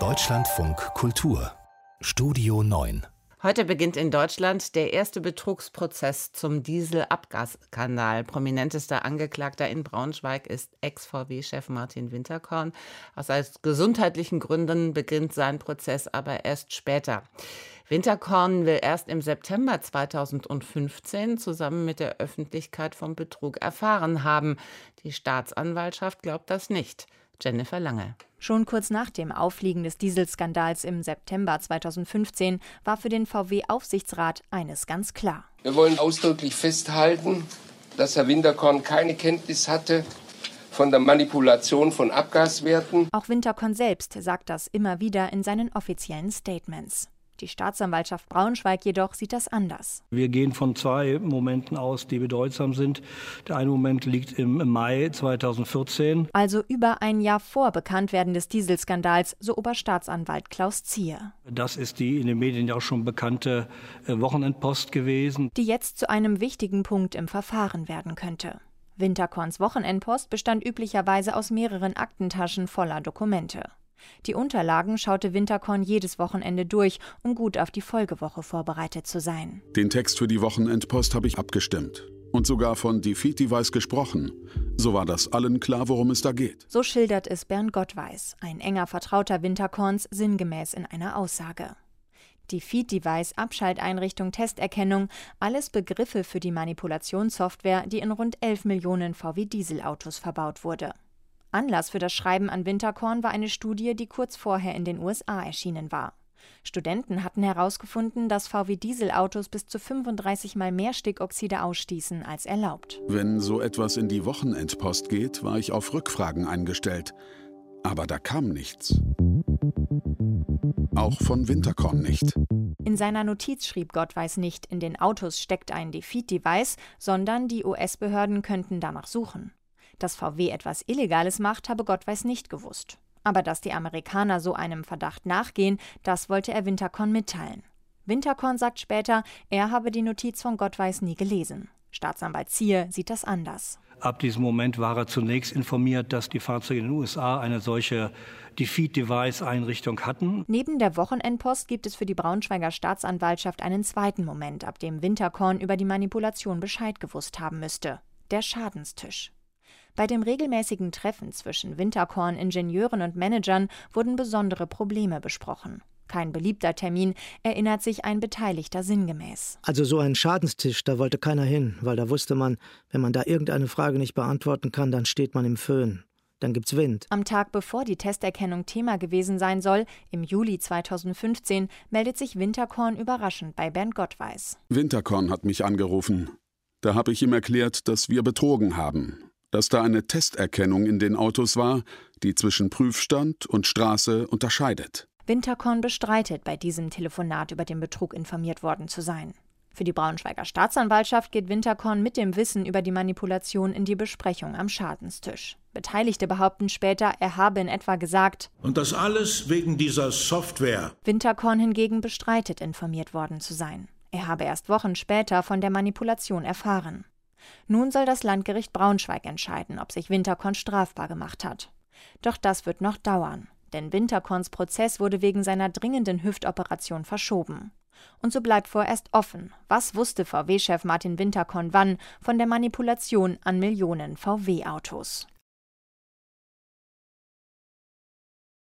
Deutschlandfunk Kultur Studio 9 Heute beginnt in Deutschland der erste Betrugsprozess zum Dieselabgasskandal. Prominentester Angeklagter in Braunschweig ist Ex-VW-Chef Martin Winterkorn. Aus gesundheitlichen Gründen beginnt sein Prozess aber erst später. Winterkorn will erst im September 2015 zusammen mit der Öffentlichkeit vom Betrug erfahren haben. Die Staatsanwaltschaft glaubt das nicht. Jennifer Lange. Schon kurz nach dem Auffliegen des Dieselskandals im September 2015 war für den VW-Aufsichtsrat eines ganz klar. Wir wollen ausdrücklich festhalten, dass Herr Winterkorn keine Kenntnis hatte von der Manipulation von Abgaswerten. Auch Winterkorn selbst sagt das immer wieder in seinen offiziellen Statements. Die Staatsanwaltschaft Braunschweig jedoch sieht das anders. Wir gehen von zwei Momenten aus, die bedeutsam sind. Der eine Moment liegt im Mai 2014. Also über ein Jahr vor Bekanntwerden des Dieselskandals, so Oberstaatsanwalt Klaus Zier. Das ist die in den Medien ja auch schon bekannte äh, Wochenendpost gewesen. Die jetzt zu einem wichtigen Punkt im Verfahren werden könnte. Winterkorns Wochenendpost bestand üblicherweise aus mehreren Aktentaschen voller Dokumente. Die Unterlagen schaute Winterkorn jedes Wochenende durch, um gut auf die Folgewoche vorbereitet zu sein. Den Text für die Wochenendpost habe ich abgestimmt und sogar von Defeat Device gesprochen. So war das allen klar, worum es da geht. So schildert es Bernd Gottweis, ein enger Vertrauter Winterkorns, sinngemäß in einer Aussage. Defeat Device, Abschalteinrichtung, Testerkennung, alles Begriffe für die Manipulationssoftware, die in rund 11 Millionen VW-Dieselautos verbaut wurde. Anlass für das Schreiben an Winterkorn war eine Studie, die kurz vorher in den USA erschienen war. Studenten hatten herausgefunden, dass VW-Dieselautos bis zu 35 mal mehr Stickoxide ausstießen als erlaubt. Wenn so etwas in die Wochenendpost geht, war ich auf Rückfragen eingestellt. Aber da kam nichts. Auch von Winterkorn nicht. In seiner Notiz schrieb Gottweis nicht, in den Autos steckt ein Defeat-Device, sondern die US-Behörden könnten danach suchen. Dass VW etwas Illegales macht, habe Gottweis nicht gewusst. Aber dass die Amerikaner so einem Verdacht nachgehen, das wollte er Winterkorn mitteilen. Winterkorn sagt später, er habe die Notiz von Gottweis nie gelesen. Staatsanwalt Zier sieht das anders. Ab diesem Moment war er zunächst informiert, dass die Fahrzeuge in den USA eine solche Defeat-Device-Einrichtung hatten. Neben der Wochenendpost gibt es für die Braunschweiger Staatsanwaltschaft einen zweiten Moment, ab dem Winterkorn über die Manipulation Bescheid gewusst haben müsste. Der Schadenstisch. Bei dem regelmäßigen Treffen zwischen Winterkorn, Ingenieuren und Managern wurden besondere Probleme besprochen. Kein beliebter Termin, erinnert sich ein Beteiligter sinngemäß. Also so ein Schadenstisch, da wollte keiner hin, weil da wusste man, wenn man da irgendeine Frage nicht beantworten kann, dann steht man im Föhn. Dann gibt's Wind. Am Tag bevor die Testerkennung Thema gewesen sein soll, im Juli 2015, meldet sich Winterkorn überraschend bei Bernd Gottweis. Winterkorn hat mich angerufen. Da habe ich ihm erklärt, dass wir betrogen haben dass da eine Testerkennung in den Autos war, die zwischen Prüfstand und Straße unterscheidet. Winterkorn bestreitet, bei diesem Telefonat über den Betrug informiert worden zu sein. Für die Braunschweiger Staatsanwaltschaft geht Winterkorn mit dem Wissen über die Manipulation in die Besprechung am Schadenstisch. Beteiligte behaupten später, er habe in etwa gesagt, und das alles wegen dieser Software. Winterkorn hingegen bestreitet, informiert worden zu sein. Er habe erst Wochen später von der Manipulation erfahren. Nun soll das Landgericht Braunschweig entscheiden, ob sich Winterkorn strafbar gemacht hat. Doch das wird noch dauern, denn Winterkorns Prozess wurde wegen seiner dringenden Hüftoperation verschoben. Und so bleibt vorerst offen, was wusste VW-Chef Martin Winterkorn wann von der Manipulation an Millionen VW-Autos.